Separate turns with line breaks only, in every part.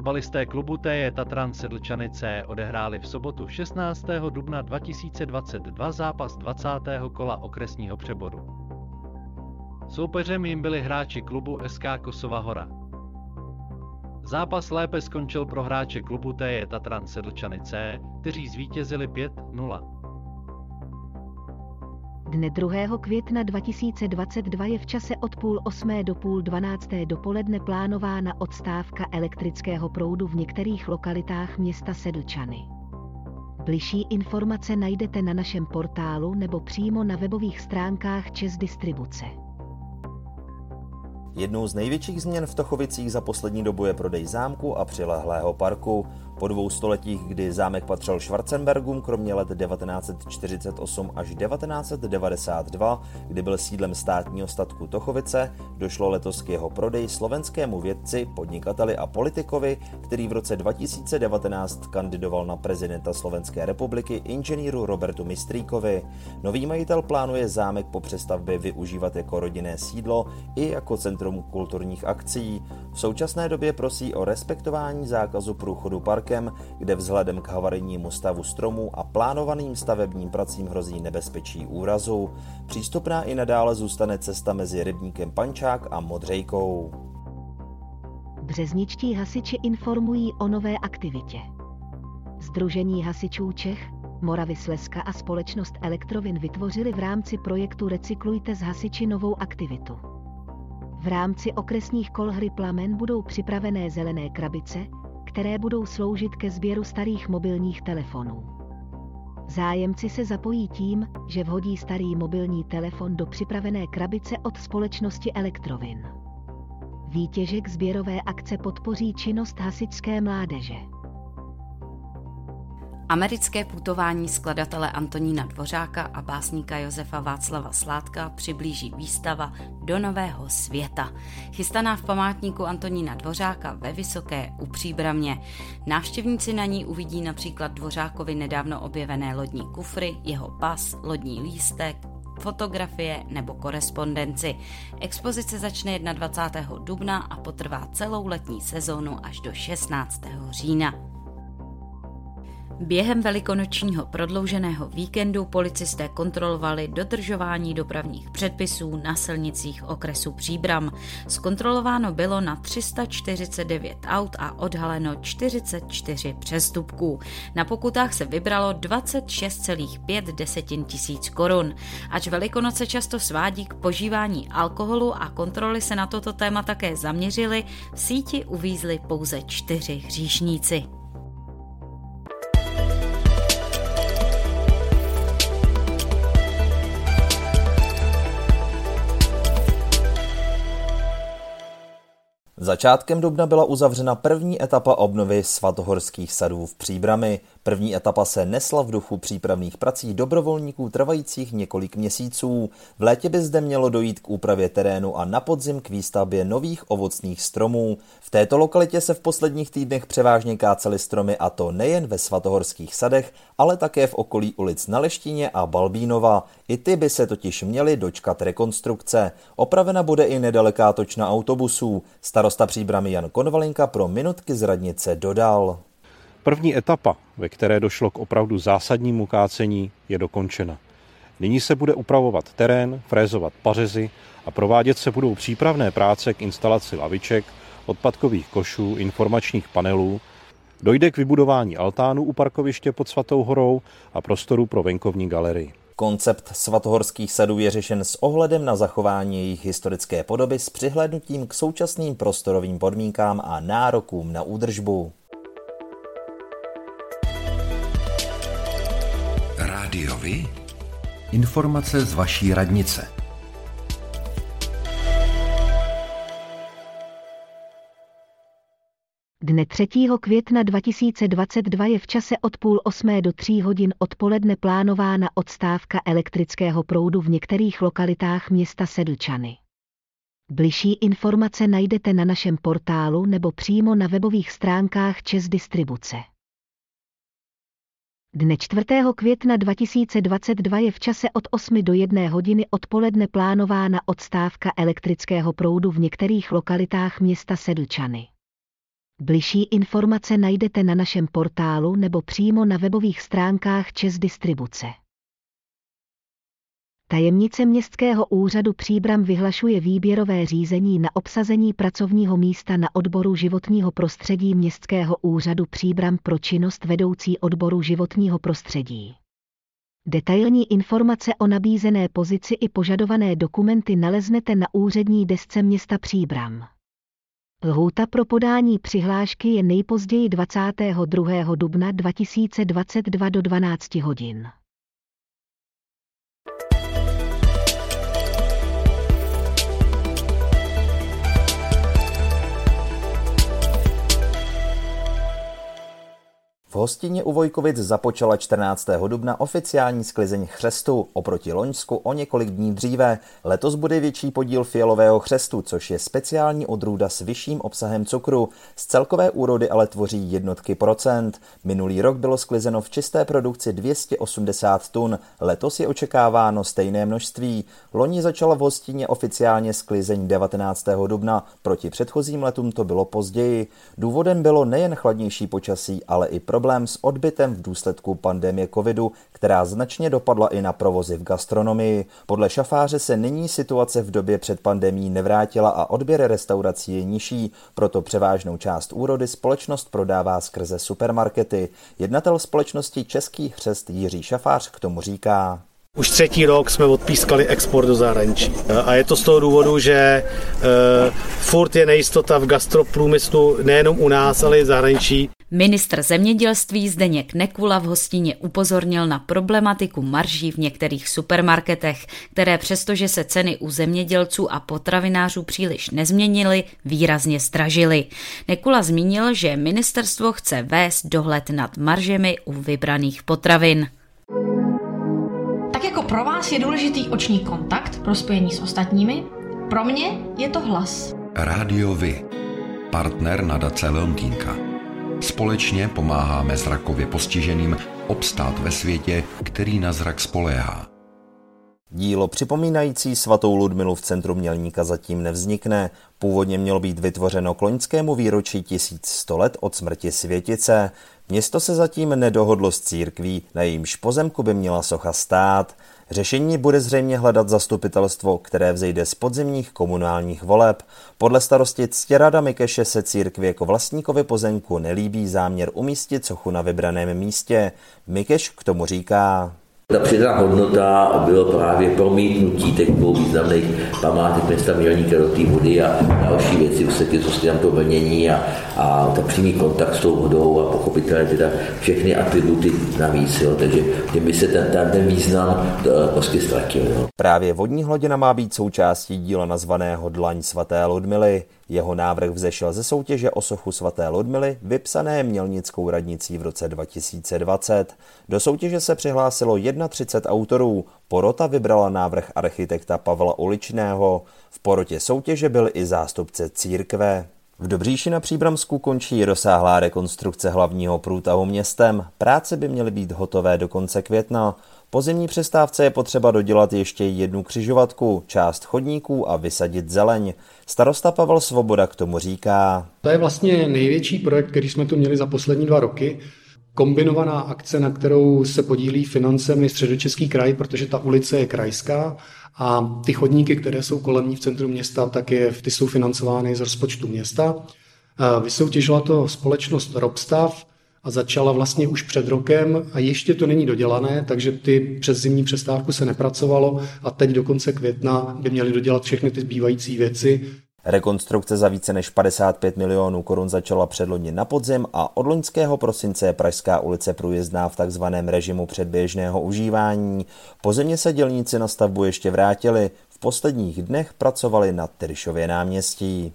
Fotbalisté klubu TJ Tatran Sedlčanice odehráli v sobotu 16. dubna 2022 zápas 20. kola okresního přeboru. Soupeřem jim byli hráči klubu SK Kosova Hora. Zápas lépe skončil pro hráče klubu TJ Tatran Sedlčanice, kteří zvítězili 5-0.
Dne 2. května 2022 je v čase od půl osmé do půl dvanácté dopoledne plánována odstávka elektrického proudu v některých lokalitách města Sedlčany. Bližší informace najdete na našem portálu nebo přímo na webových stránkách Čes Distribuce.
Jednou z největších změn v Tochovicích za poslední dobu je prodej zámku a přilehlého parku. Po dvou stoletích, kdy zámek patřil Schwarzenbergům, kromě let 1948 až 1992, kdy byl sídlem státního statku Tochovice, došlo letos k jeho prodeji slovenskému vědci, podnikateli a politikovi, který v roce 2019 kandidoval na prezidenta Slovenské republiky inženýru Robertu Mistríkovi. Nový majitel plánuje zámek po přestavbě využívat jako rodinné sídlo i jako centrum kulturních akcí. V současné době prosí o respektování zákazu průchodu parkem kde vzhledem k havarijnímu stavu stromů a plánovaným stavebním pracím hrozí nebezpečí úrazu. Přístupná i nadále zůstane cesta mezi rybníkem Pančák a Modřejkou.
Březničtí hasiči informují o nové aktivitě. Združení hasičů Čech, Moravy Slezska a společnost Elektrovin vytvořili v rámci projektu Recyklujte z hasiči novou aktivitu. V rámci okresních kol hry Plamen budou připravené zelené krabice, které budou sloužit ke sběru starých mobilních telefonů. Zájemci se zapojí tím, že vhodí starý mobilní telefon do připravené krabice od společnosti Elektrovin. Výtěžek sběrové akce podpoří činnost hasičské mládeže.
Americké putování skladatele Antonína Dvořáka a básníka Josefa Václava Sládka přiblíží výstava do nového světa. Chystaná v památníku Antonína Dvořáka ve Vysoké u Příbramě. Návštěvníci na ní uvidí například Dvořákovi nedávno objevené lodní kufry, jeho pas, lodní lístek, fotografie nebo korespondenci. Expozice začne 21. dubna a potrvá celou letní sezónu až do 16. října. Během velikonočního prodlouženého víkendu policisté kontrolovali dodržování dopravních předpisů na silnicích okresu Příbram. Zkontrolováno bylo na 349 aut a odhaleno 44 přestupků. Na pokutách se vybralo 26,5 desetin tisíc korun. Ač velikonoce často svádí k požívání alkoholu a kontroly se na toto téma také zaměřily, v síti uvízli pouze čtyři hříšníci.
Začátkem dubna byla uzavřena první etapa obnovy svatohorských sadů v Příbrami. První etapa se nesla v duchu přípravných prací dobrovolníků trvajících několik měsíců. V létě by zde mělo dojít k úpravě terénu a na podzim k výstavbě nových ovocných stromů. V této lokalitě se v posledních týdnech převážně kácely stromy a to nejen ve svatohorských sadech, ale také v okolí ulic na Leštině a Balbínova. I ty by se totiž měly dočkat rekonstrukce. Opravena bude i nedaleká točna autobusů. Starosta Příbramy Jan Konvalinka pro minutky z radnice dodal.
První etapa, ve které došlo k opravdu zásadnímu kácení, je dokončena. Nyní se bude upravovat terén, frézovat pařezy a provádět se budou přípravné práce k instalaci laviček, odpadkových košů, informačních panelů, dojde k vybudování altánu u parkoviště pod Svatou horou a prostoru pro venkovní galerii.
Koncept svatohorských sadů je řešen s ohledem na zachování jejich historické podoby s přihlédnutím k současným prostorovým podmínkám a nárokům na údržbu.
Rádiovi? Informace z vaší radnice.
Dne 3. května 2022 je v čase od půl osmé do tří hodin odpoledne plánována odstávka elektrického proudu v některých lokalitách města Sedlčany. Bližší informace najdete na našem portálu nebo přímo na webových stránkách Čes Distribuce. Dne 4. května 2022 je v čase od 8 do 1 hodiny odpoledne plánována odstávka elektrického proudu v některých lokalitách města Sedlčany. Bližší informace najdete na našem portálu nebo přímo na webových stránkách Čes Distribuce. Tajemnice Městského úřadu Příbram vyhlašuje výběrové řízení na obsazení pracovního místa na odboru životního prostředí Městského úřadu Příbram pro činnost vedoucí odboru životního prostředí. Detailní informace o nabízené pozici i požadované dokumenty naleznete na úřední desce města Příbram. Lhůta pro podání přihlášky je nejpozději 22. dubna 2022 do 12 hodin.
V hostině u Vojkovic započala 14. dubna oficiální sklizeň chřestu, oproti Loňsku o několik dní dříve. Letos bude větší podíl fialového chřestu, což je speciální odrůda s vyšším obsahem cukru. Z celkové úrody ale tvoří jednotky procent. Minulý rok bylo sklizeno v čisté produkci 280 tun, letos je očekáváno stejné množství. Loni začala v hostině oficiálně sklizeň 19. dubna, proti předchozím letům to bylo později. Důvodem bylo nejen chladnější počasí, ale i pro problém s odbytem v důsledku pandemie covidu, která značně dopadla i na provozy v gastronomii. Podle šafáře se nyní situace v době před pandemí nevrátila a odběr restaurací je nižší, proto převážnou část úrody společnost prodává skrze supermarkety. Jednatel společnosti Český chřest Jiří Šafář k tomu říká.
Už třetí rok jsme odpískali export do zahraničí. A je to z toho důvodu, že uh, furt je nejistota v gastroprůmyslu nejenom u nás, ale i v zahraničí.
Ministr zemědělství Zdeněk Nekula v hostině upozornil na problematiku marží v některých supermarketech, které přestože se ceny u zemědělců a potravinářů příliš nezměnily, výrazně stražily. Nekula zmínil, že ministerstvo chce vést dohled nad maržemi u vybraných potravin.
Tak jako pro vás je důležitý oční kontakt pro spojení s ostatními, pro mě je to hlas.
Rádio Vy, partner nadace Leontýnka. Společně pomáháme zrakově postiženým obstát ve světě, který na zrak spoléhá.
Dílo připomínající svatou Ludmilu v centru Mělníka zatím nevznikne. Původně mělo být vytvořeno k loňskému výročí 1100 let od smrti světice. Město se zatím nedohodlo s církví, na jejímž pozemku by měla socha stát. Řešení bude zřejmě hledat zastupitelstvo, které vzejde z podzimních komunálních voleb. Podle starosti Ctěrada Mikeše se církvi jako vlastníkovi pozemku nelíbí záměr umístit sochu na vybraném místě. Mikeš k tomu říká.
Ta přidaná hodnota bylo právě promítnutí těch dvou významných památek města Mělníka do té vody a další věci, vlastně, co se tam to vlnění a, a ta přímý kontakt s tou vodou a pochopitelně teda všechny atributy navíc. Jo. Takže tím by se ten, ten, ten význam eh, prostě ztratil. Jo.
Právě vodní hladina má být součástí díla nazvaného Dlaň svaté Ludmily. Jeho návrh vzešel ze soutěže o sochu svaté Ludmily, vypsané Mělnickou radnicí v roce 2020. Do soutěže se přihlásilo 31 autorů. Porota vybrala návrh architekta Pavla Uličného. V porotě soutěže byl i zástupce církve. V Dobříši na Příbramsku končí rozsáhlá rekonstrukce hlavního průtahu městem. Práce by měly být hotové do konce května. Po zimní přestávce je potřeba dodělat ještě jednu křižovatku, část chodníků a vysadit zeleň. Starosta Pavel Svoboda k tomu říká.
To je vlastně největší projekt, který jsme tu měli za poslední dva roky. Kombinovaná akce, na kterou se podílí financemi středočeský kraj, protože ta ulice je krajská a ty chodníky, které jsou kolem ní v centru města, tak je, ty jsou financovány z rozpočtu města. Vysoutěžila to společnost Robstav, a začala vlastně už před rokem a ještě to není dodělané, takže ty přes zimní přestávku se nepracovalo a teď do konce května by měli dodělat všechny ty zbývající věci.
Rekonstrukce za více než 55 milionů korun začala předloni na podzim a od loňského prosince je Pražská ulice průjezdná v takzvaném režimu předběžného užívání. Po zimě se dělníci na stavbu ještě vrátili, v posledních dnech pracovali na Tyršově náměstí.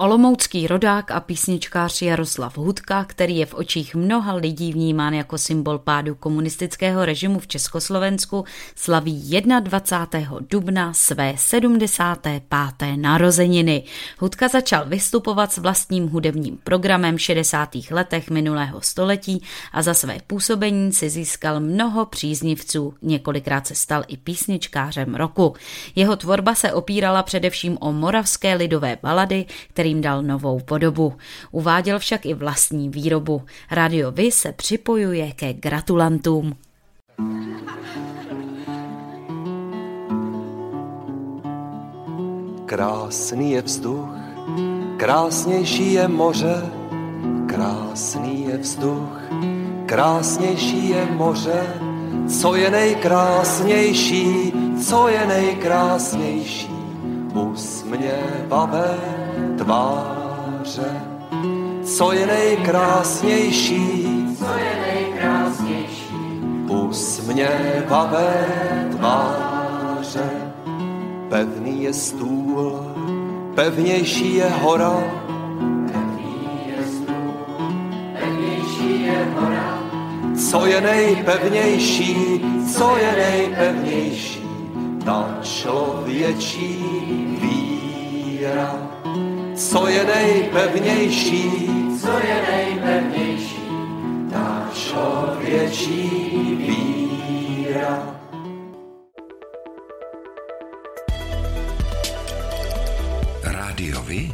Olomoucký rodák a písničkář Jaroslav Hudka, který je v očích mnoha lidí vnímán jako symbol pádu komunistického režimu v Československu, slaví 21. dubna své 75. narozeniny. Hudka začal vystupovat s vlastním hudebním programem v 60. letech minulého století a za své působení si získal mnoho příznivců. Několikrát se stal i písničkářem roku. Jeho tvorba se opírala především o moravské lidové balady, který kterým dal novou podobu. Uváděl však i vlastní výrobu. Radio Vy se připojuje ke gratulantům.
Krásný je vzduch, krásnější je moře, krásný je vzduch, krásnější je moře, co je nejkrásnější, co je nejkrásnější, usměvavé tváře. Co je nejkrásnější? Co je nejkrásnější? Usměvavé tváře. Pevný je stůl, pevnější je hora. Pevný je stůl, pevnější je hora. Co je nejpevnější? Co je nejpevnější? Ta člověčí víra co je nejpevnější, co je nejpevnější, ta člověčí víra.
Rádiovi?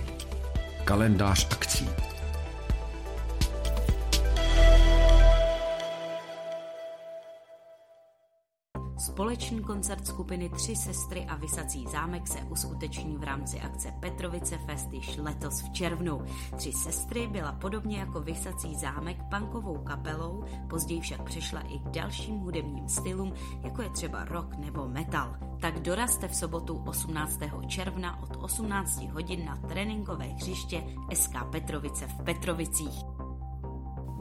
Kalendář akcí.
Společný koncert skupiny Tři sestry a Vysací zámek se uskuteční v rámci akce Petrovice Fest již letos v červnu. Tři sestry byla podobně jako Vysací zámek punkovou kapelou, později však přešla i k dalším hudebním stylům, jako je třeba rock nebo metal. Tak dorazte v sobotu 18. června od 18 hodin na tréninkové hřiště SK Petrovice v Petrovicích.